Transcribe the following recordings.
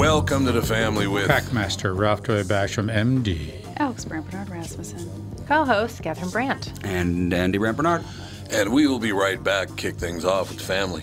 Welcome to the family with Packmaster Ralph Joy Basham, MD. Alex Brant Bernard Rasmussen. Co-host Catherine Brandt. And Andy Brant Bernard. And we will be right back, kick things off with the family.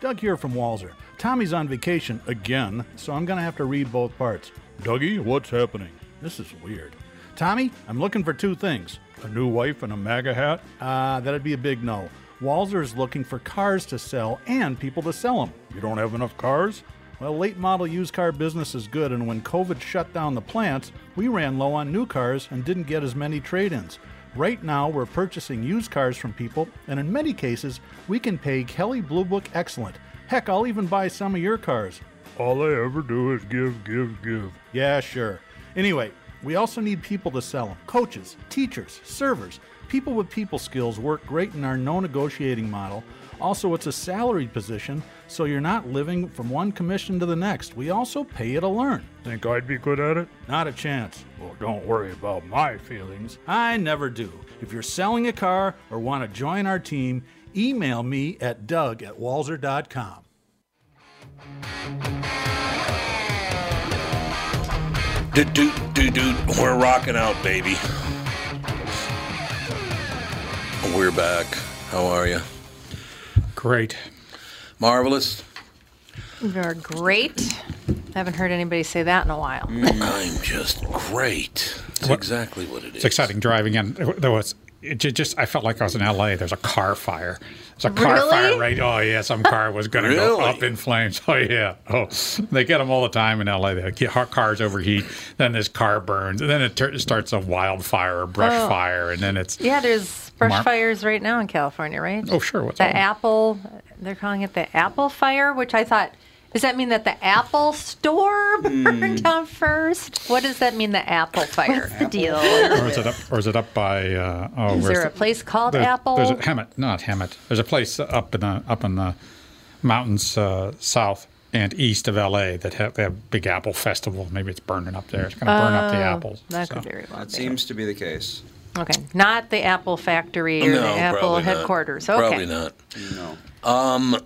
Doug here from Walser. Tommy's on vacation again, so I'm going to have to read both parts. Dougie, what's happening? This is weird. Tommy, I'm looking for two things a new wife and a MAGA hat? Ah, uh, that'd be a big no. Walser is looking for cars to sell and people to sell them. You don't have enough cars? Well, late model used car business is good, and when COVID shut down the plants, we ran low on new cars and didn't get as many trade ins. Right now, we're purchasing used cars from people, and in many cases, we can pay Kelly Blue Book excellent. Heck, I'll even buy some of your cars. All I ever do is give, give, give. Yeah, sure. Anyway, we also need people to sell them coaches, teachers, servers. People with people skills work great in our no negotiating model. Also, it's a salaried position, so you're not living from one commission to the next. We also pay you to learn. Think I'd be good at it? Not a chance. Well, don't worry about my feelings. I never do. If you're selling a car or want to join our team, email me at doug at walser.com. Dude, dude, dude, dude, we're rocking out, baby. We're back. How are you? Great. Marvelous. You're great. I haven't heard anybody say that in a while. Mm, I'm just great. That's What- exactly what it is. It's exciting driving in. There was it just I felt like I was in L.A. There's a car fire. It's a car Really? fire right. Oh yeah, some car was going to go up in flames. Oh yeah. Oh, they get them all the time in L.A. They get har- cars overheat. Then this car burns, and then it tur- starts a wildfire, a brush Oh. fire, and then it's Yeah, there's brush Mar- fires right now in California, right? oh sure. What's the up? apple, they're calling it the apple fire, which I thought, does that mean that the Apple store burned down first? What does that mean, the apple fire? What's the deal? or is it up? Or is it up by? Uh, oh, Is where's there the- a place called There's, Apple? There's a Hemet, not Hemet. There's a place up in the up in the mountains uh, south and east of LA that have they have a big apple festival. Maybe it's burning up there. It's going to burn up the Oh, apples. That so. could very well That be. seems to be the case. Okay, not the Apple factory or no, the Apple probably not. headquarters. Okay. Probably not. No. Um,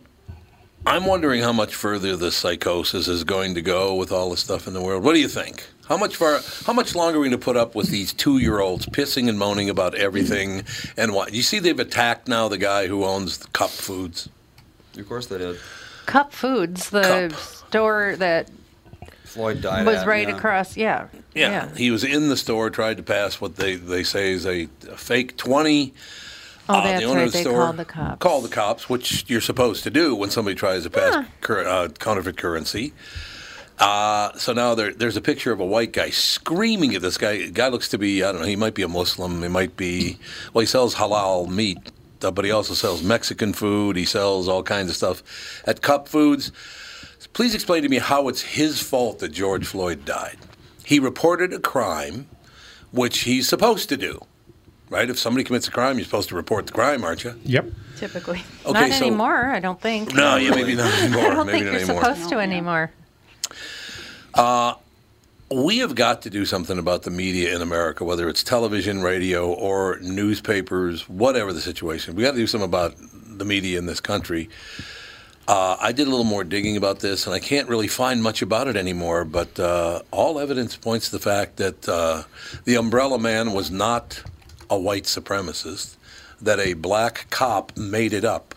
I'm wondering how much further the psychosis is going to go with all the stuff in the world. What do you think? How much far? How much longer are we going to put up with these two-year-olds pissing and moaning about everything and what? You see, they've attacked now the guy who owns the Cup Foods. Of course they did. Cup Foods, the Cup. store that Floyd died. was at, right yeah. across. Yeah. Yeah, he was in the store, tried to pass what they, they say is a, a fake twenty. Oh, Uh, that's the owner right. of the They called the cops. Call the cops, which you're supposed to do when somebody tries to pass cur- uh, counterfeit currency. Uh, so now there, there's a picture of a white guy screaming at this guy. Guy looks to be, I don't know, he might be a Muslim. He might be, well, he sells halal meat, uh, but he also sells Mexican food. He sells all kinds of stuff at Cup Foods. Please explain to me how it's his fault that George Floyd died. He reported a crime, which he's supposed to do, right? If somebody commits a crime, you're supposed to report the crime, aren't you? Yep. Typically. Okay, not so anymore, I don't think. no, yeah, maybe not anymore. I don't maybe think not you're anymore. supposed to anymore. Uh, we have got to do something about the media in America, whether it's television, radio, or newspapers, whatever the situation. We got to do something about the media in this country. Uh, I did a little more digging about this, and I can't really find much about it anymore. But uh, all evidence points to the fact that uh, the Umbrella Man was not a white supremacist; that a black cop made it up.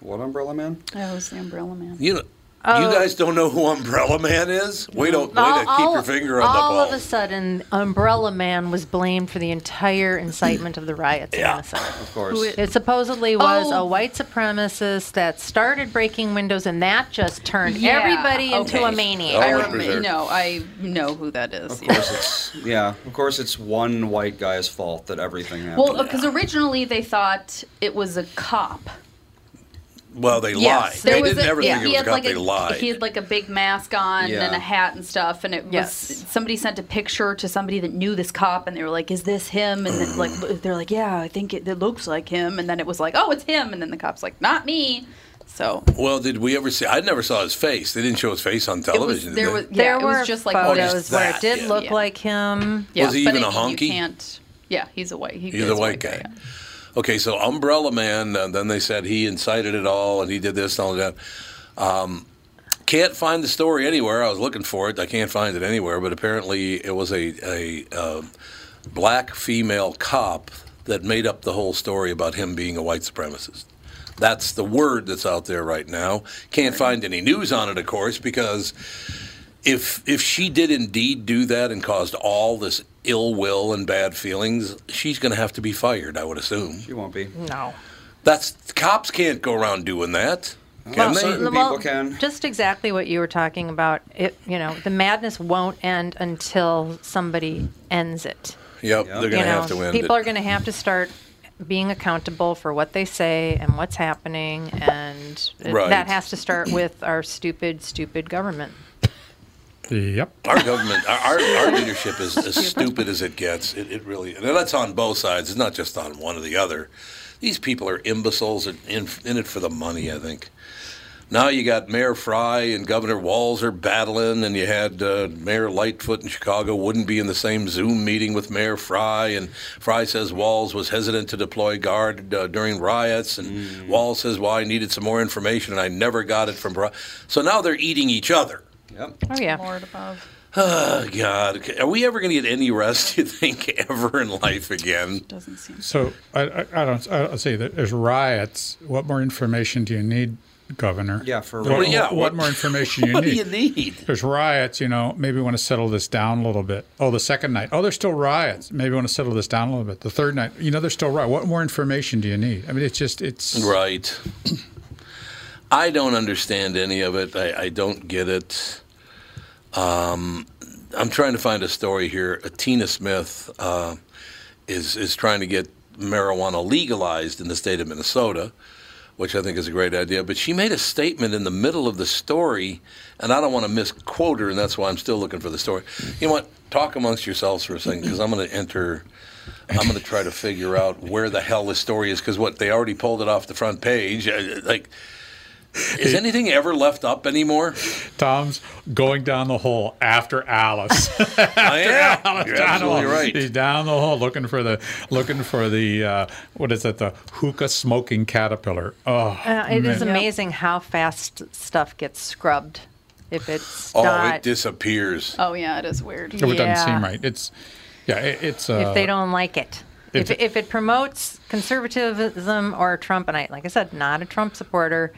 What umbrella man? That was the Umbrella Man. You know, You oh. guys don't know who Umbrella Man is? Way to, way to keep your finger on the ball. all of a sudden, Umbrella Man was blamed for the entire incitement of the riots in Yeah. Minnesota. Of course. It supposedly was Oh. a white supremacist that started breaking windows, and that just turned Yeah, everybody into a maniac. Oh, I what remember. No, I know who that is. Of course, it's yeah. Of course, it's one white guy's fault that everything happened. Uh, well, because originally they thought it was a cop. Well, they lied. There they was didn't a, ever yeah, think it he was a had cop. like they a lied. he had like a big mask on Yeah. and a hat and stuff, and it was somebody sent a picture to somebody that knew this cop, and they were like, "Is this him?" And then, like they're like, "Yeah, I think it, it looks like him," and then it was like, "Oh, it's him," and then the cop's like, "Not me." So well, did we ever see? I never saw his face. They didn't show his face on it was television. there they? was yeah, there it were was just like photos just where it did yeah. look Yeah. like him. Yeah, Was he but even a I mean, honky? You can't. Yeah, he's a white. He He's a white guy. yeah. Okay, so Umbrella Man. Uh, then they said he incited it all, and he did this and all that. Um, can't find the story anywhere. I was looking for it. I can't find it anywhere. But apparently, it was a a um black female cop that made up the whole story about him being a white supremacist. That's the word that's out there right now. Can't find any news on it, of course, because if if she did indeed do that and caused all this ill will and bad feelings, she's going to have to be fired. I would assume. she won't be. No. That's cops can't go around doing that, can they? certain people can. Just exactly what you were talking about. It, you know, the madness won't end until somebody ends it. Yep, Yeah. they're going to have to end people it. are going to have to start being accountable for what they say and what's happening, and it- Right. that has to start with our stupid, stupid government. Yep. Our government, our, our, our leadership is as stupid as it gets. It, it really, and that's on both sides. It's not just on one or the other. These people are imbeciles and in, in it for the money, I think. Now you got Mayor Frey and Governor Walz are battling, and you had uh, Mayor Lightfoot in Chicago wouldn't be in the same Zoom meeting with Mayor Frey, and Frey says Walz was hesitant to deploy guard uh, during riots, and Walz says, "Well, I needed some more information, and I never got it from." Frey. So now they're eating each other. Yep. Oh yeah. Lord above. Oh God, are we ever going to get any rest? You think ever in life again? Doesn't seem. So I, I, I don't. I'll say that there's riots. What more information do you need, Governor? Yeah, for what, real. Well, yeah, what, what- more information you What do you need? There's riots, you know, maybe we want to settle this down a little bit. Oh, the second night. Oh, there's still riots. Maybe we want to settle this down a little bit. The third night, you know, there's still riots. What more information do you need? I mean, it's just, it's. Right. I don't understand any of it. I, I don't get it. Um, I'm trying to find a story here. Tina Smith uh, is is trying to get marijuana legalized in the state of Minnesota, which I think is a great idea. But she made a statement in the middle of the story, and I don't want to misquote her, and that's why I'm still looking for the story. You know what? Talk amongst yourselves for a second, because I'm going to enter. I'm going to try to figure out where the hell this story is, because what they already pulled it off the front page. Uh, Like, is anything ever left up anymore? Tom's going down the hole after Alice. I am. Alice You're down absolutely right. He's down the hole looking for the looking for the uh, what is it? The hookah smoking caterpillar. Oh, Uh, it is man. amazing how fast stuff gets scrubbed. If it's Oh, not, it disappears. Oh yeah, it is weird. It doesn't seem right. It's yeah. It, it's uh, if they don't like it. If, if- if it promotes conservatism or Trump, and I, like I said, not a Trump supporter,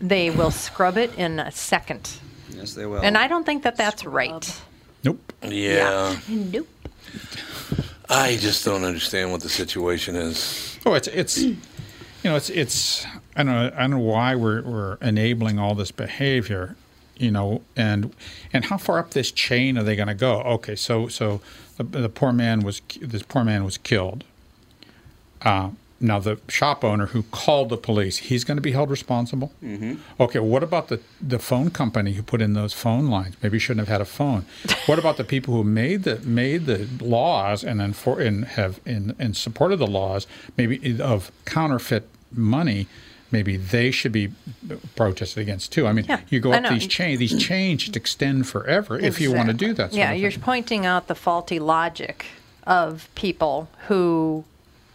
they will scrub it in a second. Yes, they will. And I don't think that that's right. Nope. Yeah. Nope. I just don't understand what the situation is. Oh, it's it's you know it's it's I don't know I don't know why we're we're enabling all this behavior, you know, and and how far up this chain are they going to go? Okay, so so the, the poor man was this poor man was killed. Uh, now the shop owner who called the police, he's going to be held responsible. Mm-hmm. Okay, what about the the phone company who put in those phone lines? Maybe shouldn't have had a phone. what about the people who made the made the laws and then for and have in in support of the laws, maybe of counterfeit money? Maybe they should be protested against too. I mean, Yeah, you go up these chains; these chains extend forever if you want to do that. Sort yeah, you're pointing out the faulty logic of people who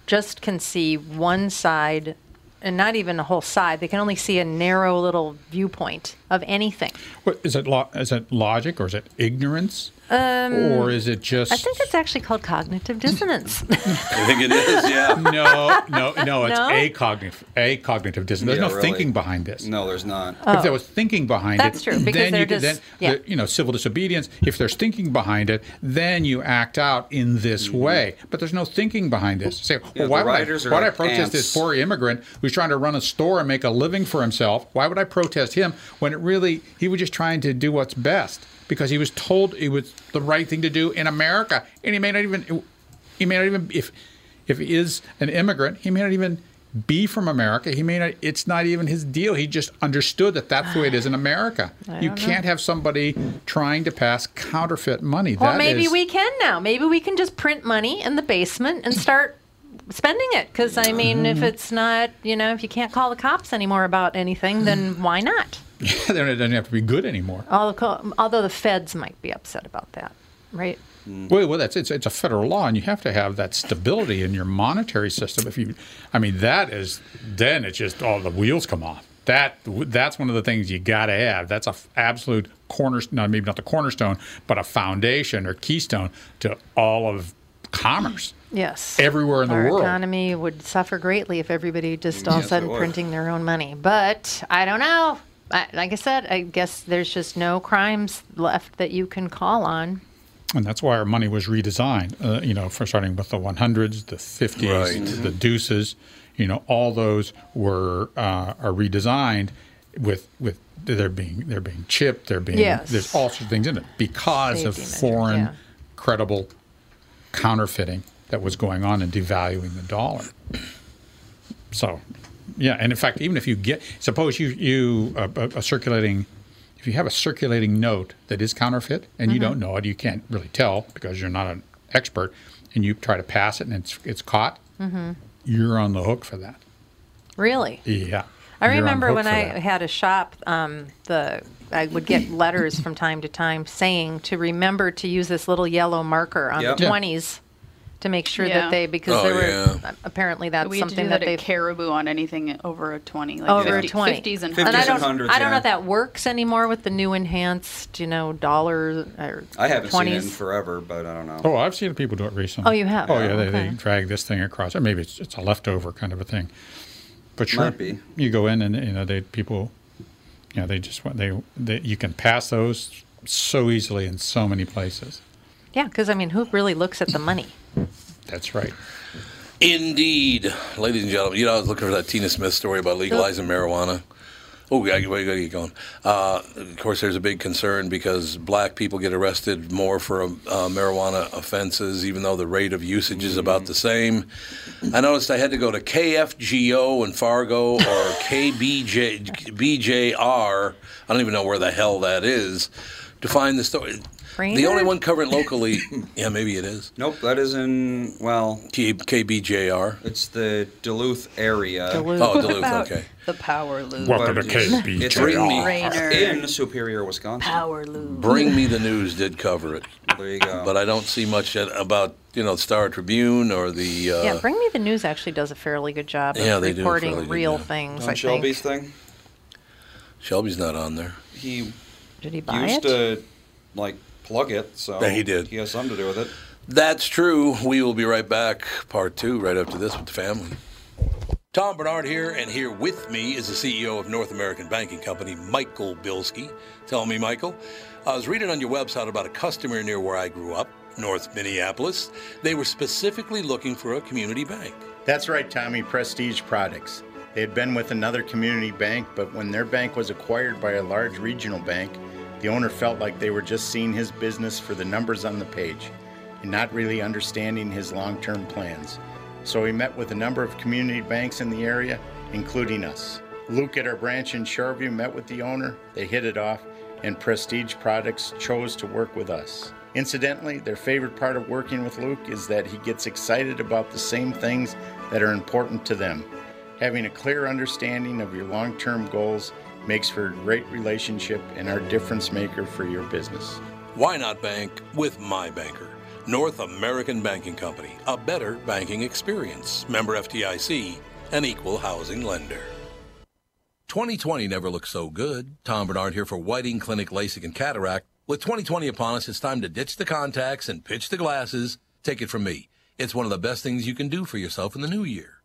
just can see one side and not even a whole side. They can only see a narrow little viewpoint of anything. What, is it lo- is it logic or is it ignorance? Or is it just? I think it's actually called cognitive dissonance. I think it is. Yeah. no, no, no. It's No? a cognitive, a cognitive dissonance. There's Yeah, no really. thinking behind this. No, there's not. If there was thinking behind Oh. That's it, true, because then you could just- then yeah. the- you know civil disobedience. If there's thinking behind it, then you act out in this way. But there's no thinking behind this. Say, Mm-hmm. Yeah, well, why would I, why would I like protest this poor immigrant who's trying to run a store and make a living for himself? Why would I protest him when it really he was just trying to do what's best because he was told it was the right thing to do in America, and he may not even he may not even if if he is an immigrant, he may not even be from America. He may not. It's not even his deal. He just understood that that's the way it is in America. You can't have somebody trying to pass counterfeit money. well, That maybe is- we can now. Maybe we can just print money in the basement and start spending it. Because I mean, if mm-hmm. it's not, you know, if you can't call the cops anymore about anything, then why not? then it doesn't have to be good anymore. Although, although the feds might be upset about that, right? Mm. Well, well, that's it's, it's a federal law, and you have to have that stability in your monetary system. If you, I mean, that is then it's just all the wheels come off. That that's one of the things you got to have. That's a f- absolute cornerstone. No, maybe not the cornerstone, but a foundation or keystone to all of commerce. Yes. Everywhere in the Our world. economy would suffer greatly if everybody just all mm. of a Yes, it sudden printing their own money. But I don't know. I, like I said, I guess there's just no crimes left that you can call on. And that's why our money was redesigned. Uh, you know, for starting with the 100s, the 50s, Right. the deuces. You know, all those were uh, are redesigned with with they're being they're being chipped. They're being Yes. there's all sorts of things in it because of Safety measures, foreign yeah. credible counterfeiting that was going on and devaluing the dollar. So, yeah, and in fact, even if you get suppose you you uh, a, a circulating if you have a circulating note that is counterfeit and you don't know it, you can't really tell because you're not an expert, and you try to pass it and it's it's caught, you're on the hook for that. Really? Yeah. I You're on the remember when I that. had a shop, um, the I would get letters from time to time saying to remember to use this little yellow marker on Yep. the Yeah. twenties to make sure Yeah. that they because Oh, there were yeah. apparently that's we had to something do that, that, they at Caribou on anything over a 20, like over 50, twenty 50s and 50s and I and don't, hundreds, I don't know yeah. if that works anymore with the new enhanced, you know, dollar or I haven't seen it in 20s. forever, but I don't know. Oh, I've seen people do it recently. Oh, you have? Oh, yeah, they, they drag this thing across. Or maybe it's, it's a leftover kind of a thing. But sure, Might be. you go in and you know they people, you know they just want they, they you can pass those so easily in so many places. Yeah, because I mean, who really looks at the money? That's right. Indeed, ladies and gentlemen. You know, I was looking for that Tina Smith story about legalizing marijuana. Oh, we gotta, we gotta get going. Uh, of course, there's a big concern because black people get arrested more for uh, marijuana offenses, even though the rate of usage is about the same. I noticed I had to go to KFGO in Fargo or KBJ BJR. I don't even know where the hell that is to find the story. The only one covering locally, yeah, maybe it is. Nope, that is in well, K- KBJR. it's the Duluth area. Duluth. Oh, Duluth. About Okay. The power loop. Welcome to But it's- KBJR. It's Bring me- Rainer. in Superior, Wisconsin. Power loop. Bring Me the News did cover it, There you go. but I don't see much about you know the Star Tribune or the. Uh, yeah, Bring Me the News actually does a fairly good job Yeah, of they do a reporting fairly good real job. things. on I Shelby's think. thing, Shelby's not on there. he Did he buy used it? to like plug it, so Yeah, he did. He has something to do with it. That's true. We will be right back, part two, right after this with the family. Tom Barnard here, and here with me is the CEO of North American Banking Company, Michael Bilski. Tell me, Michael, I was reading on your website about a customer near where I grew up, North Minneapolis. They were specifically looking for a community bank. That's right, Tommy. Prestige Products. They had been with another community bank, but when their bank was acquired by a large regional bank, the owner felt like they were just seeing his business for the numbers on the page and not really understanding his long term plans. So he met with a number of community banks in the area, including us. Luke at our branch in Shoreview met with the owner, they hit it off, and Prestige Products chose to work with us. Incidentally, their favorite part of working with Luke is that he gets excited about the same things that are important to them. Having a clear understanding of your long term goals makes for a great relationship and our difference maker for your business. Why not bank with my banker? North American Banking Company, a better banking experience. Member FDIC, an equal housing lender. 2020 never looked so good. Tom Barnard here for Whiting Clinic LASIK and Cataract. With 2020 upon us, it's time to ditch the contacts and pitch the glasses. Take it from me. It's one of the best things you can do for yourself in the new year.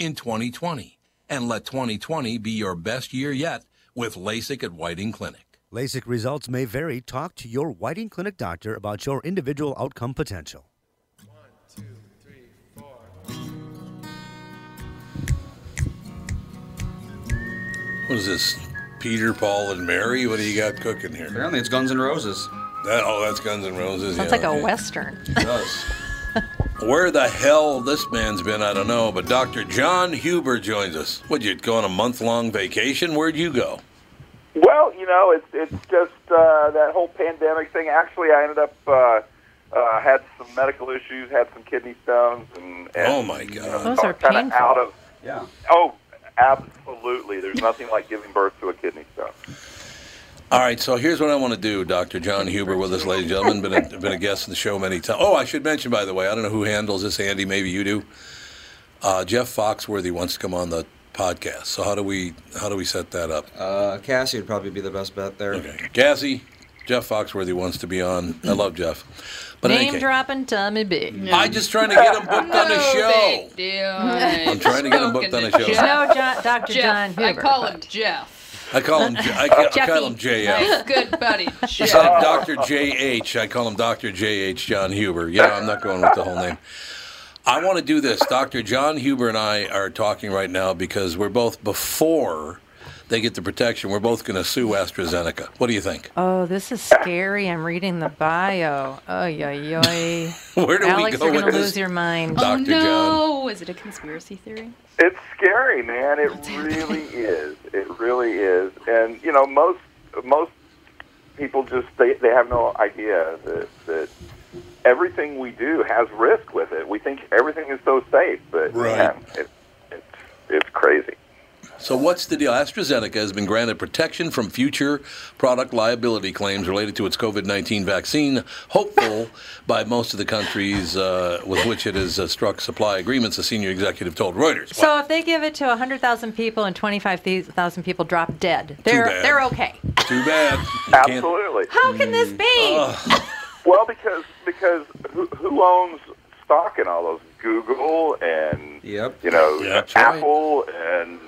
in 2020. And let 2020 be your best year yet with LASIK at Whiting Clinic. LASIK results may vary. Talk to your Whiting Clinic doctor about your individual outcome potential. One, two, three, four. What is this? Peter, Paul, and Mary? What do you got cooking here? Apparently, it's Guns N' Roses. That, oh, that's Guns N' Roses. Sounds yeah, like a western. It does. Where the hell this man's been, I don't know. But Dr. John Huber joins us. Would you go on a month long vacation? Where'd you go? Well, you know, it's it's just uh, that whole pandemic thing. Actually, I ended up uh, uh, had some medical issues, had some kidney stones, and, and Oh, my God. Those are kind of painful. out of. Yeah. Oh, absolutely. There's nothing like giving birth to a kidney stone. All right, so here's what I want to do. Dr. John Huber with us, ladies and gentlemen. Been a, been a guest in the show many times. Oh, I should mention, by the way, I don't know who handles this, Andy. Maybe you do. Uh, Jeff Foxworthy wants to come on the podcast. So how do we how do we set that up? Uh, Cassie would probably be the best bet there. Okay, Cassie, Jeff Foxworthy wants to be on. I love Jeff, but in any Name case, dropping Tommy B. I just trying to get him booked on the show. big deal. I'm trying to get him booked on a show. No, John, Dr. Jeff, John Huber. I call him Jeff. I call him. J- I call, I call him JF. Nice, good buddy. Jeff. Instead of Dr. JH, I call him Dr. JH John Huber. Yeah, I'm not going with the whole name. I want to do this. Dr. John Huber and I are talking right now because we're both before they get the protection. We're both going to sue AstraZeneca. What do you think? Oh, this is scary. I'm reading the bio. Oh, yo, yo. Where do Alex, we go you're going to lose your mind. Oh Dr. John. no! Is it a conspiracy theory? It's scary, man. It really is. It really is. And you know, most most people just they they have no idea that that everything we do has risk with it. We think everything is so safe, but Right. man, it, it's it's crazy. So what's the deal? AstraZeneca has been granted protection from future product liability claims related to its COVID-19 vaccine, hopeful by most of the countries uh, with which it has uh, struck supply agreements, a senior executive told Reuters. So if they give it to 100,000 people and 25,000 people drop dead, they're they're okay. Too bad. Absolutely. How can this be? Well, because because who, who owns stock in all those Google and Yep. you know Yeah, that's right. Apple and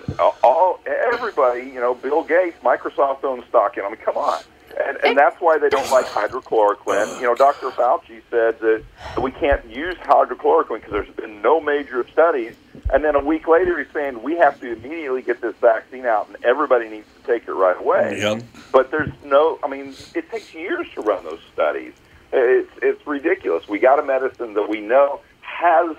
all everybody you know Bill Gates, Microsoft owns stock in. I mean, come on. And, and that's why they don't like hydrochloroquine. You know, Dr. Fauci said that we can't use hydrochloroquine because there's been no major studies. And then a week later, he's saying we have to immediately get this vaccine out, and everybody needs to take it right away. Yep. But there's no, I mean, it takes years to run those studies. It's, it's ridiculous. We got a medicine that we know has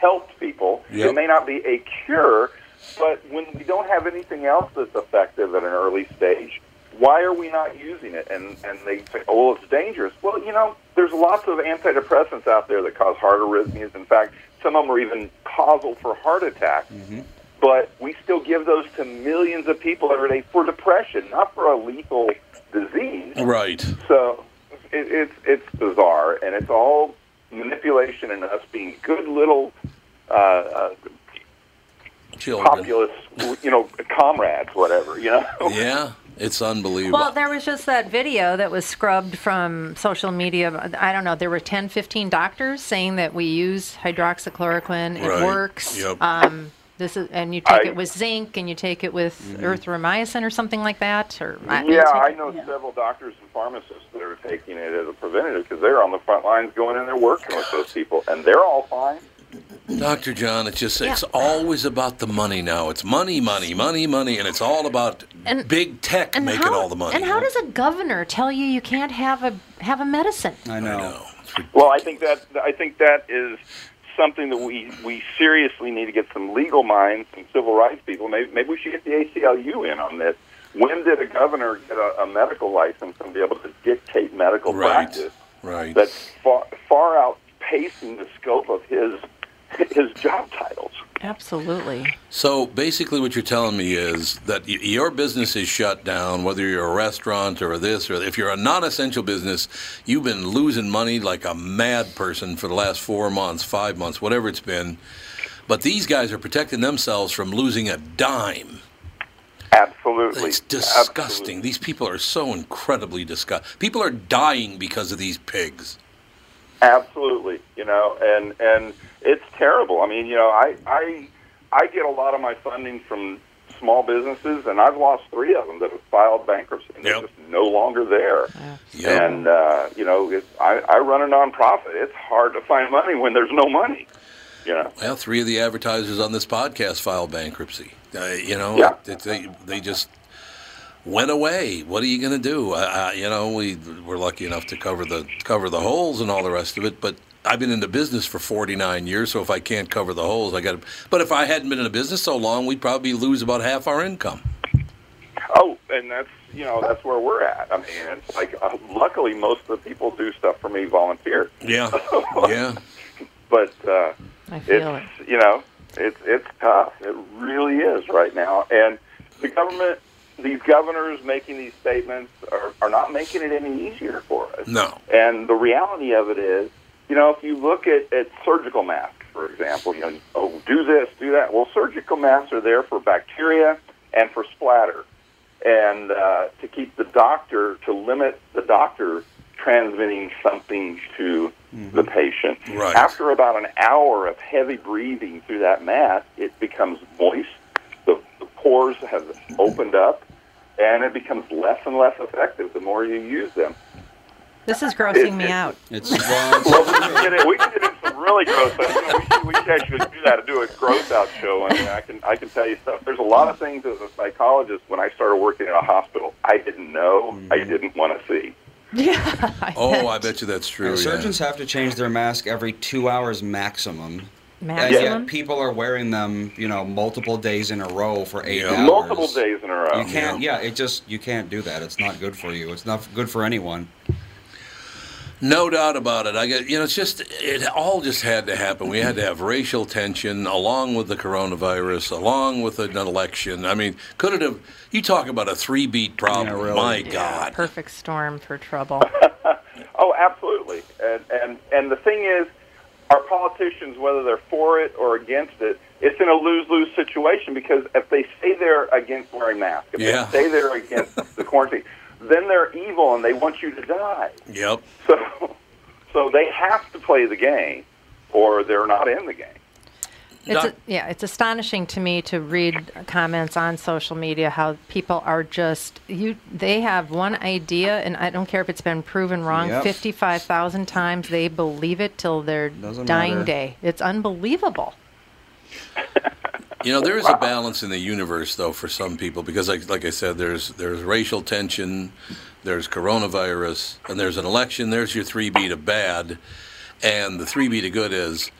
helped people. Yep. It may not be a cure, but when we don't have anything else that's effective at an early stage, why are we not using it? And and they say, oh, well, it's dangerous. Well, you know, there's lots of antidepressants out there that cause heart arrhythmias. In fact, some of them are even causal for heart attacks. Mm-hmm. But we still give those to millions of people every day for depression, not for a lethal disease. Right. So it, it's it's bizarre, and it's all manipulation and us being good little uh, uh, Children. populist, you know, comrades, whatever, you know. Yeah, it's unbelievable. Well, there was just that video that was scrubbed from social media. I don't know. There were 10, 15 doctors saying that we use hydroxychloroquine. It Right. works. Yep. Um, this is, and you take I- it with zinc, and you take it with mm-hmm. erythromycin or something like that. Or Yeah, I know several doctors and pharmacists that are taking it as a preventative because they're on the front lines going in there working with those people, and they're all fine. Dr. John, it's just it's always about the money now. It's money, money, money, money, and it's all about And- big tech and making how, all the money. And how does a governor tell you you can't have a have a medicine? I know. I know. Well, I think that I think that is something that we we seriously need to get some legal minds, some civil rights people. Maybe maybe we should get the ACLU in on this. When did a governor get a, a medical license and be able to dictate medical Right. practice? Right. that's far far outpacing the scope of his his job titles. Absolutely. So basically, what you're telling me is that y- your business is shut down, whether you're a restaurant or this, or if you're a non-essential business, you've been losing money like a mad person for the last four months, five months, whatever it's been. But these guys are protecting themselves from losing a dime. Absolutely, It's disgusting. These people are so incredibly disgusting. People are dying because of these pigs. Absolutely, you know, and and it's terrible. I mean, you know, I I I get a lot of my funding from small businesses, and I've lost three of them that have filed bankruptcy, and they're just no longer there. Yep. And uh, you know, it, I I run a nonprofit. It's hard to find money when there's no money. You know. Well, three of the advertisers on this podcast filed bankruptcy. Uh, you know, Yeah. it, they they just went away. What are you going to do? Uh, uh, you know, we were lucky enough to cover the cover the holes and all the rest of it, but. I've been in the business for 49 years, so if I can't cover the holes, I got to. But if I hadn't been in the business so long, we'd probably lose about half our income. Oh, and that's you know that's where we're at. I mean, it's like uh, luckily most of the people do stuff for me volunteer. Yeah, yeah. but uh, I feel it's you know it's it's tough. It really is right now, and the government, these governors making these statements are, are not making it any easier for us. No. And the reality of it is, you know, if you look at, at surgical masks, for example, you know, oh, do this, do that. Well, surgical masks are there for bacteria and for splatter, and uh, to keep the doctor to limit the doctor transmitting something to the patient. Right. After about an hour of heavy breathing through that mask, it becomes moist. The, the pores have opened up, and it becomes less and less effective the more you use them. This is grossing me out. It's well, we can get, in, we can get into some really gross stuff. You know, we, should, we should actually do that, do a gross out show. I mean, I can I can tell you stuff. There's a lot of things as a psychologist when I started working in a hospital I didn't know, I mm. didn't want to see. Yeah. Oh, I bet you that's true. Yeah. surgeons have to change their mask every two hours maximum. Maximum? And yet people are wearing them, you know, multiple days in a row for eight Yeah. hours. Multiple days in a row. You can't. Yeah. it just you can't do that. It's not good for you. It's not good for anyone. No doubt about it. I get, you know, it's just, it all just had to happen. We had to have racial tension along with the coronavirus, along with an election. I mean, could it have, you talk about a three beat problem. My God. Perfect storm for trouble. Oh, absolutely. And and and the thing is, our politicians, whether they're for it or against it, it's in a lose lose situation because if they say they're against wearing masks, if Yeah. they say they're against the quarantine, then they're evil and they want you to die. Yep. So so they have to play the game, or they're not in the game. It's a, yeah, it's astonishing to me to read comments on social media how people are just you. They have one idea, and I don't care if it's been proven wrong Yep. fifty-five thousand times. They believe it till their Doesn't dying matter. day. It's unbelievable. You know, there is a balance in the universe, though, for some people, because, like, like I said, there's there's racial tension, there's coronavirus, and there's an election. There's your three beat of bad, and the three beat of good is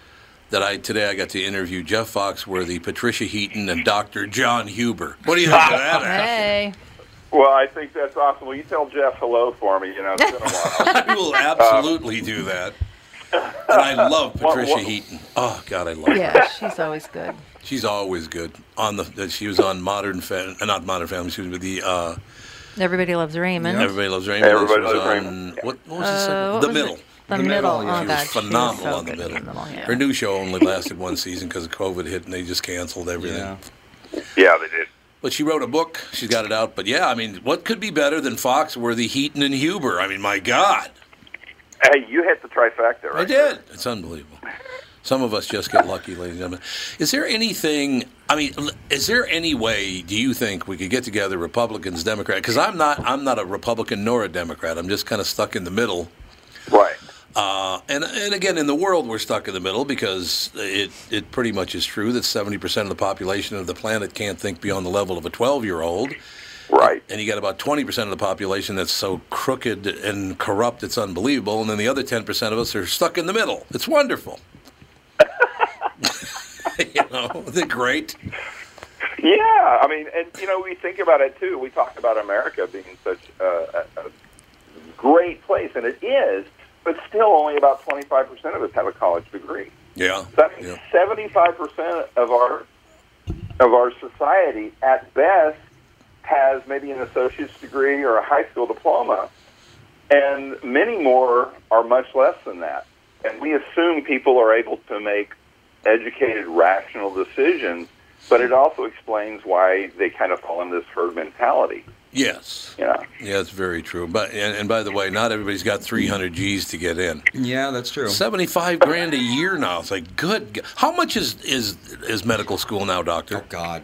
that I today I got to interview Jeff Foxworthy, Patricia Heaton, and Dr. John Huber. What do you think of that? Hey, Well, I think that's awesome. Will you tell Jeff hello for me? You know, it's been a while. I will absolutely do that. And I love What- Patricia what- Heaton. Oh God, I love her. yeah, she's always good. She's always good. On the she was on Modern Family, not Modern Family. She was with the uh, Everybody loves Raymond. Everybody Loves Raymond. Everybody Loves on- Raymond. What, what was the Uh, second? what The was Middle. it? The, The middle. Middle, Oh. She God, was she phenomenal so on the middle. the middle, yeah. Her new show only lasted one season because of COVID hit and they just canceled everything. Yeah. yeah, they did. But she wrote a book. She's got it out. But yeah, I mean, what could be better than Foxworthy, Heaton, and Huber? I mean, my God. Hey, you hit the trifecta, right? I did. It's unbelievable. Some of us just get lucky, ladies and gentlemen. Is there anything? I mean, is there any way? Do you think we could get together, Republicans, Democrats? Because I'm not. I'm not a Republican nor a Democrat. I'm just kind of stuck in the middle. Right. Uh, and and again, in the world, we're stuck in the middle because it it pretty much is true that 70 percent of the population of the planet can't think beyond the level of a 12 year old. Right. And you got about 20 percent of the population that's so crooked and corrupt it's unbelievable, and then the other 10 percent of us are stuck in the middle. It's wonderful. you know, isn't it great? Yeah, I mean, and you know, we think about it too. We talk about America being such a, a, great place, and it is. but still only about 25% of us have a college degree. Yeah. So that means yeah. 75% of our of our society, at best, has maybe an associate's degree or a high school diploma, and many more are much less than that. And we assume people are able to make educated, rational decisions, but it also explains why they kind of fall into this herd mentality. Yes. Yeah. Yeah, it's very true. But and, and by the way, not everybody's got 300 G's to get in. Yeah, that's true. 75 grand a year now. It's like good. How much is is is medical school now, doctor? Oh God.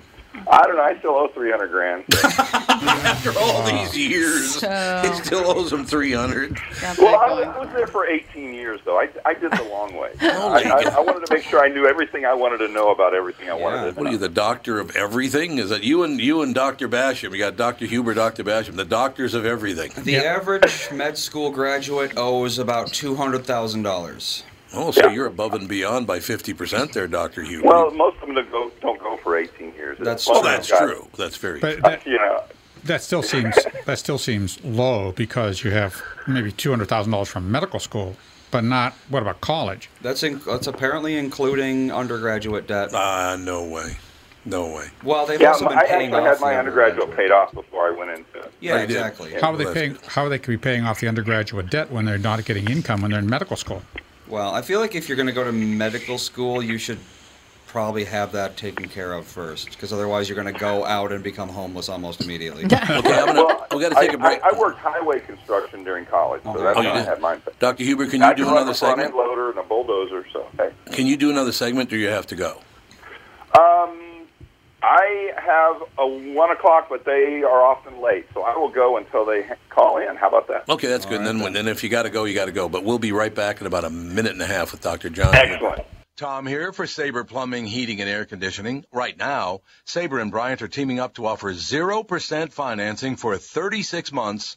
I don't know. I still owe 300 grand. After all these years, So- he still owes him 300. Well, I, going. I was there for 18 years, though. I, I did the long way. Oh I, I, I wanted to make sure I knew everything I wanted to know about everything I Yeah. wanted to Know. What are you, the doctor of everything? Is that you and you and Doctor Basham? You got Doctor Huber, Doctor Basham, the doctors of everything. The average med school graduate owes about two hundred thousand dollars. Oh, so Yeah. you're above and beyond by 50% there, Doctor Huber. Well, most of them don't go, don't go for 18 years. That's oh, Most of that's them got- true. That's very But true. that, You know, that still seems that still seems low because you have maybe two hundred thousand dollars from medical school, but not what about college? That's in, that's apparently including undergraduate debt. Ah, no way. No way. Well, they've yeah, also been I paying actually off had my the undergraduate paid off before I went into it. Yeah, Oh, you exactly. How are they paying? How are they could be paying off the undergraduate debt when they're not getting income when they're in medical school? Well, I feel like if you're going to go to medical school, you should probably have that taken care of first, because otherwise you're going to go out and become homeless almost immediately. Okay, I'm gonna, Well, we got to take I, a break. I, I worked highway construction during college, so Oh, that's oh, how you I had mine. Dr. Huber, can I you do can run another a front segment? end loader and a bulldozer, so hey. Can you do another segment, or you have to go? I have a one o'clock, but they are often late, so I will go until they call in. How about that? Okay, that's good. And then, when, then if you got to go, you got to go. But we'll be right back in about a minute and a half with Dr. John. Excellent. Tom here for Sabre Plumbing, Heating, and Air Conditioning. Right now, Sabre and Bryant are teaming up to offer 0% financing for 36 months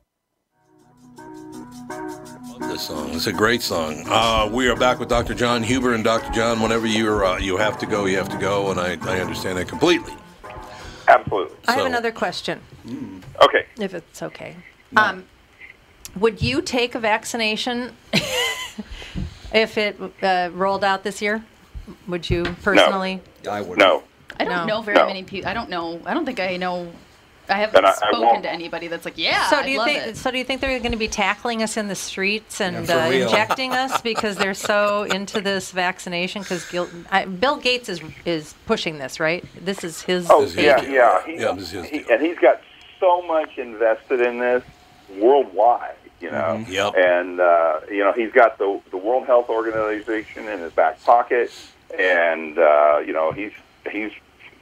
This song, it's a great song. Uh, we are back with Dr. John Huber and Dr. John. Whenever you're, uh, you have to go, you have to go, and I, I understand that completely. Absolutely. I have another question, Okay. if it's okay. Um, would you take a vaccination if it uh, rolled out this year? Would you personally? No. I would. No. I don't No. know very No. many people. I don't know. I don't think I know. I haven't And I- I spoken won't. to anybody that's like, yeah, So do you love think? it. So do you think they're going to be tackling us in the streets and Yeah, uh, injecting us because they're so into this vaccination? Because Bill Gates is is pushing this, right? This is his. Oh This yeah, deal. yeah. He, Yeah, his he- and he's got so much invested in this worldwide. You know, Mhm. Yep. and uh, you know he's got the the World Health Organization in his back pocket, and uh, you know he's he's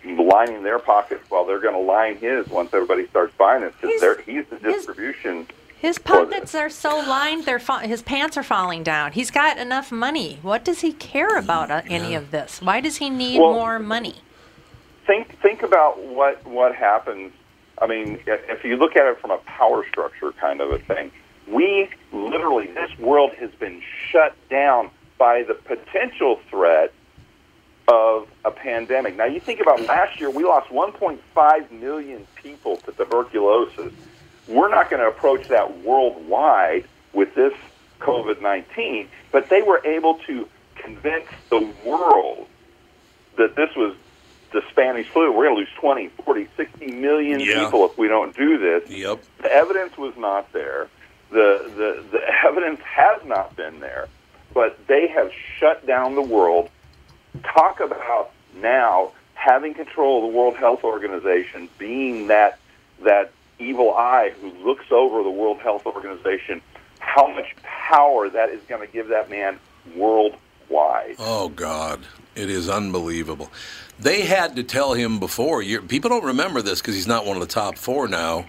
lining their pockets while they're going to line his once everybody starts buying this He's- because he's the distribution. His for pockets are so lined; they're fa- his pants are falling down. He's got enough money. What does he care about uh, any of this? Why does he need Well- more money? think think about what what happens. I mean, if you look at it from a power structure kind of a thing, we literally this world has been shut down by the potential threat of a pandemic. Now, you think about last year, we lost 1.5 million people to tuberculosis. We're not going to approach that worldwide with this COVID 19, but they were able to convince the world that this was the Spanish flu. We're going to lose 20, 40, 60 million Yeah. people if we don't do this. Yep. The evidence was not there. The, the, the evidence has not been there. But they have shut down the world. Talk about now having control of the World Health Organization, being that that evil eye who looks over the World Health Organization, how much power that is going to give that man worldwide. Oh God, it is unbelievable. They had to tell him before. you people don't remember this because he's not one of the top four now.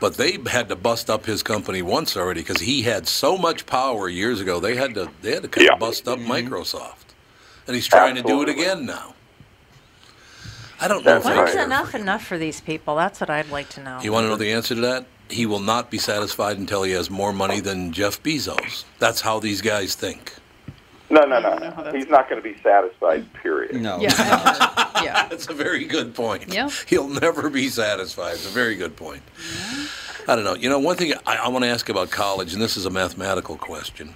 But they had to bust up his company once already because he had so much power years ago. They had to they had to kind of bust up mm-hmm. Microsoft, and he's trying to do it again now. I don't know When's I enough enough for these people? That's what I'd like to know. You want to know the answer to that? He will not be satisfied until he has more money than Jeff Bezos. That's how these guys think. No, no, no, no. He's not going to be satisfied. Period. No. Yeah, yeah. That's a very good point. Yeah. He'll never be satisfied. It's a very good point. I don't know. You know, one thing I, I want to ask about college, and this is a mathematical question.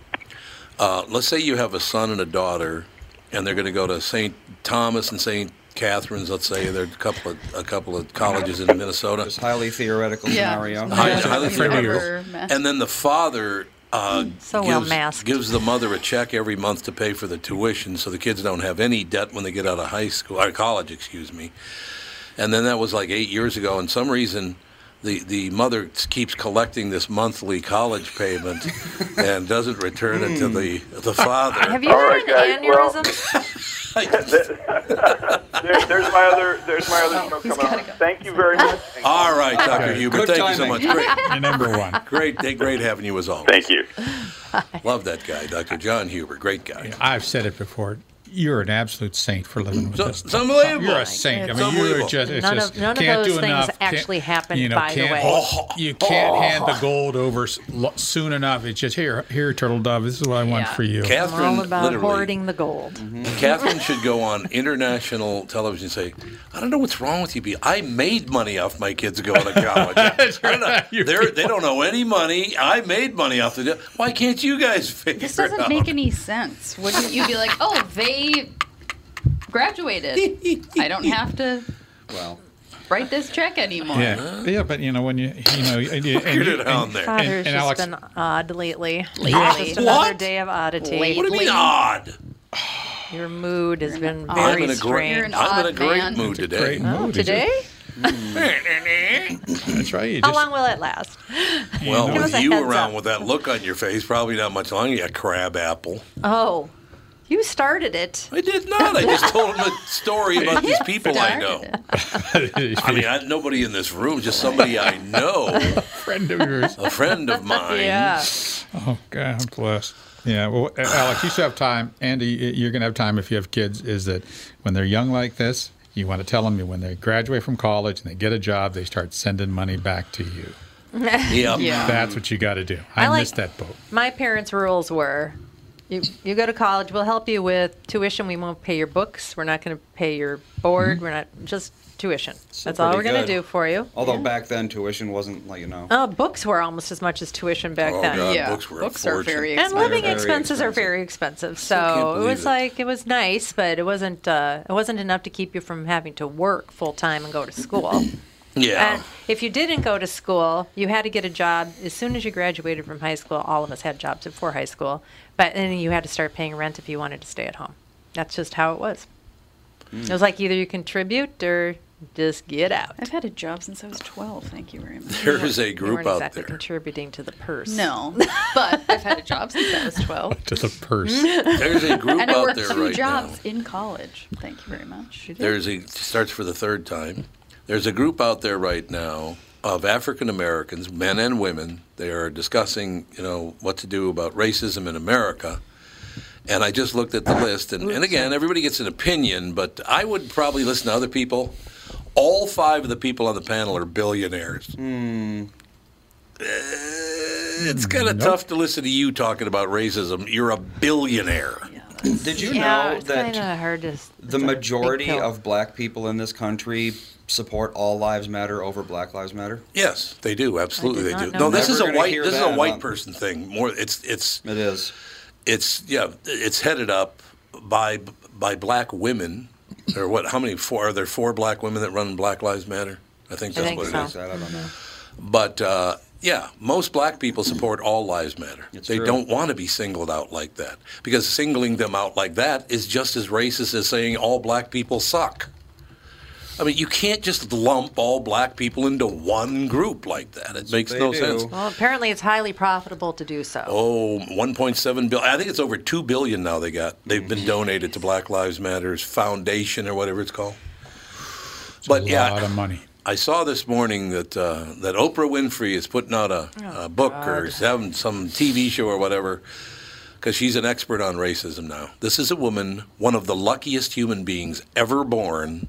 Uh, let's say you have a son and a daughter, and they're going to go to St. Thomas and St. Catherine's. Let's say there are a couple of a couple of colleges in Minnesota. Just highly theoretical Yeah. scenario. High- highly theoretical. And then the father uh, So gives, masked. gives the mother a check every month to pay for the tuition, so the kids don't have any debt when they get out of high school or college, excuse me. And then that was like eight years ago, and some reason. The, the mother keeps collecting this monthly college payment and doesn't return it to the the father. Have you All had right, an guys, well- aneurysm? There, there's my other. There's my other show coming gotta up. go. Thank you very much. All right, Dr. Okay. Huber, Good thank you so much. Great, You're number one. great, great having you as always. Thank you. Love that guy, Dr. John Huber, great guy. I've said it before. You're an absolute saint for living with So- this. it's unbelievable. You're a saint. It's I mean, you're just, it's None just of- none can't those do things enough. Can't- actually happened, you know, by the can't- way. Oh. You can't hand the gold over soon enough. It's just here, here, turtle dove. This is what I want Yeah. for you. I'm Catherine, all about hoarding the gold. Catherine should go on international television and say, "I don't know what's wrong with you, B. I made money off my kids going to college. I don't know. They're, don't owe any money. I made money off the. Deal. Why can't you guys figure This it doesn't out? make any sense. Wouldn't you be like, oh, they graduated. I don't have to Well, write this check anymore. Yeah, yeah, but you know when you you know and you, and you, it on there. Father's and just Alex- been odd lately. Lately. Just another What? day of oddity. Lately. What do you mean odd? Your mood has been odd- I'm very in a great. You're strange. an I'm in a great man. mood today. great Oh, mood. Is today? That's right. You How long will it last? Well, with you around up. with that look on your face, probably not much longer. You crab apple. Oh, you started it. I did not. I just told him a story about these people I know. I mean, I, nobody in this room, just somebody I know, A friend of yours. a friend of mine. Yeah. Oh God bless. Yeah. Well, Alex, you still have time. Andy, you're going to have time if you have kids. Is that when they're young like this, you want to tell them when they graduate from college and they get a job, they start sending money back to you. Yeah. Yeah. That's what you got to do. I, I like- missed that boat. My parents' rules were you, you go to college, we'll help you with tuition. We won't pay your books. We're not going to pay your board. We're not just tuition. That's all pretty we're going to good. do for you. although back then tuition wasn't like you know. Oh, books were almost as much as tuition back Oh, then. God, Yeah, books were a books are fortune. very And expensive. living Very expenses are expensive. very expensive. So it believe was it. like it was nice, but it wasn't uh, it wasn't enough to keep you from having to work full time and go to school. Yeah. And if you didn't go to school, you had to get a job as soon as you graduated from high school. All of us had jobs before high school, but then you had to start paying rent if you wanted to stay at home. That's just how it was. Hmm. It was like either you contribute or just get out. I've had a job since I was 12. Thank you very much. There is a group out exactly there. contributing to the purse. No, but I've had a job since I was 12. To the purse. There's a group And I out worked there two jobs in college. Thank you very much. There's a starts for the third time. There's a group out there right now of African Americans, men and women. They are discussing, you know, what to do about racism in America. And I just looked at the list, and, and again, everybody gets an opinion, but I would probably listen to other people. All five of the people on the panel are billionaires. Hmm. Uh, it's kind of tough to listen to you talking about racism. You're a billionaire. Did you yeah, know that hard to. the it's a big majority of black people in this country support all lives matter over Black Lives Matter? Yes, they do. Absolutely, they do. No, this that. is a Never gonna white. This is a white about- person thing. More, it's it's It is. it's yeah, it's headed up by by black women. Or what? How many? Four? Are there four black women that run Black Lives Matter? I think I that's think what so. it is. I don't know. But uh, yeah, most black people support all lives matter. It's they true. don't want to be singled out like that because singling them out like that is just as racist as saying all black people suck. I mean, you can't just lump all black people into one group like that. It makes they no do. sense. Well, apparently it's highly profitable to do so. Oh, 1.7 billion. I think it's over 2 billion now they got. They've been donated to Black Lives Matters Foundation or whatever it's called. but a yeah, lot of money. I saw this morning that uh, that Oprah Winfrey is putting out a, Oh, a book or having some TV show or whatever because she's an expert on racism now. This is a woman, one of the luckiest human beings ever born.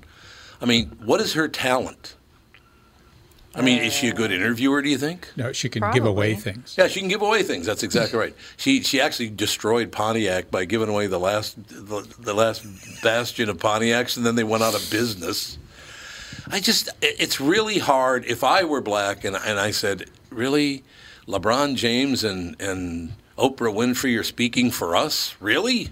I mean, what is her talent? I mean, is she a good um, interviewer? Do you think? No, she can give away things. Yeah, she can give away things. That's exactly right. She she actually destroyed Pontiac by giving away the last the, the last bastion of Pontiacs, and then they went out of business. I just it's really hard. If I were black and and I said, really, LeBron James and and Oprah Winfrey are speaking for us, really?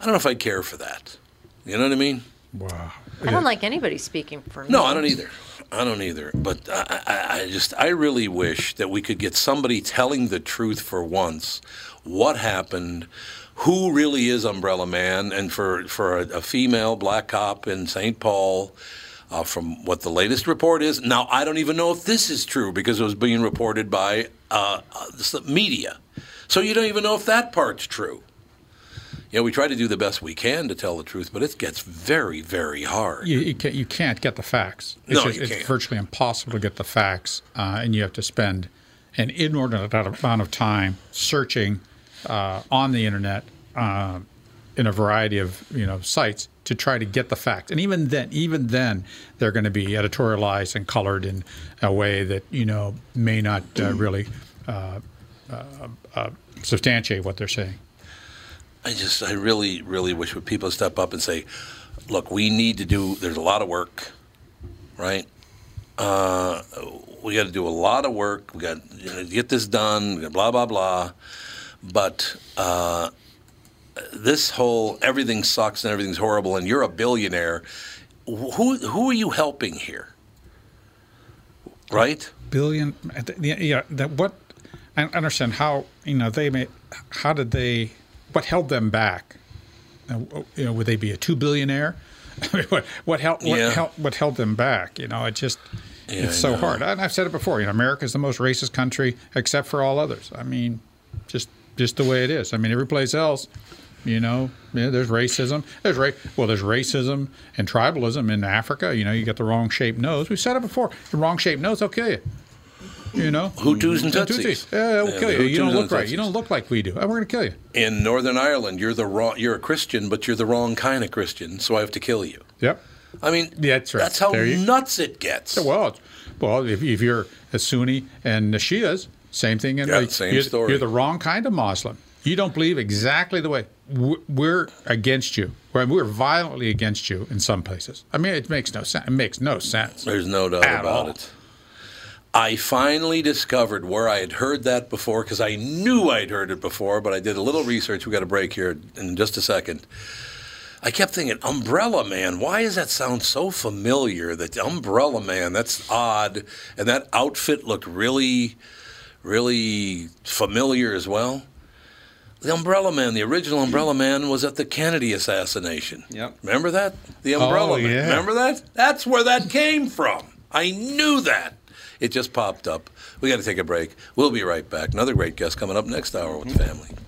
I don't know if I'd care for that. You know what I mean? Wow. I don't like anybody speaking for me. No, I don't either. I don't either. But I, I, I just, I really wish that we could get somebody telling the truth for once. What happened? Who really is Umbrella Man? And for for a, a female black cop in St. Paul, uh, from what the latest report is. Now I don't even know if this is true because it was being reported by uh, uh, the media. So you don't even know if that part's true. You know, we try to do the best we can to tell the truth, but it gets very, very hard. You, you, can't, you can't get the facts. It's, No, just- you it's can't. virtually impossible to get the facts, uh, and you have to spend an inordinate amount of time searching uh, on the internet uh, in a variety of you know sites to try to get the facts. And even then, even then, they're going to be editorialized and colored in a way that you know may not uh, really uh, uh, uh, substantiate what they're saying. I just, I really, really wish would people step up and say, look, we need to do. There's a lot of work, right? Uh, we got to do a lot of work. We got to get this done. Blah blah blah. But uh, this whole everything sucks and everything's horrible, and you're a billionaire. Who who are you helping here? Right? billion yeah that what i understand how you know they may how did they what held them back? You know would they be a two billionaire? I mean, what what held what, Yeah. held what held them back? You know it just Yeah, it's so hard. And i've said it before you know america's the most racist country except for all others. I mean just just the way it is. I mean every place else you know yeah, there's racism. There's ra- well there's racism and tribalism in africa. You know you get the wrong shaped nose. We've said it before. The wrong shaped nose they'll kill you you know, Hutus and The Tutsis. Yeah, they'll Yeah, kill you. You don't look right. You don't look like we do. And we're going to kill you. In Northern Ireland, you're the wrong. You're a Christian, but you're the wrong kind of Christian, so I have to kill you. Yep. I mean, Yeah, that's right. That's how you- nuts it gets. Well, well, if, if you're a Sunni and the Shias, same thing. In Yeah, like, same you're, story. You're the wrong kind of Muslim. You don't believe exactly the way we're against you. We're we're violently against you in some places. I mean, it makes no sense. It makes no sense. There's no doubt about all. it. I finally discovered where I had heard that before because I knew I'd heard it before, but I did a little research. We got a break here in just a second. I kept thinking, Umbrella Man, why does that sound so familiar? That Umbrella Man, that's odd. And that outfit looked really, really familiar as well. The Umbrella Man, the original Umbrella Man, was at the Kennedy assassination. Yep. Remember that? The Umbrella Oh, Man. yeah. Remember that? That's where that came from. I knew that. It just popped up. We got to take a break. We'll be right back. Another great guest coming up next hour with the family.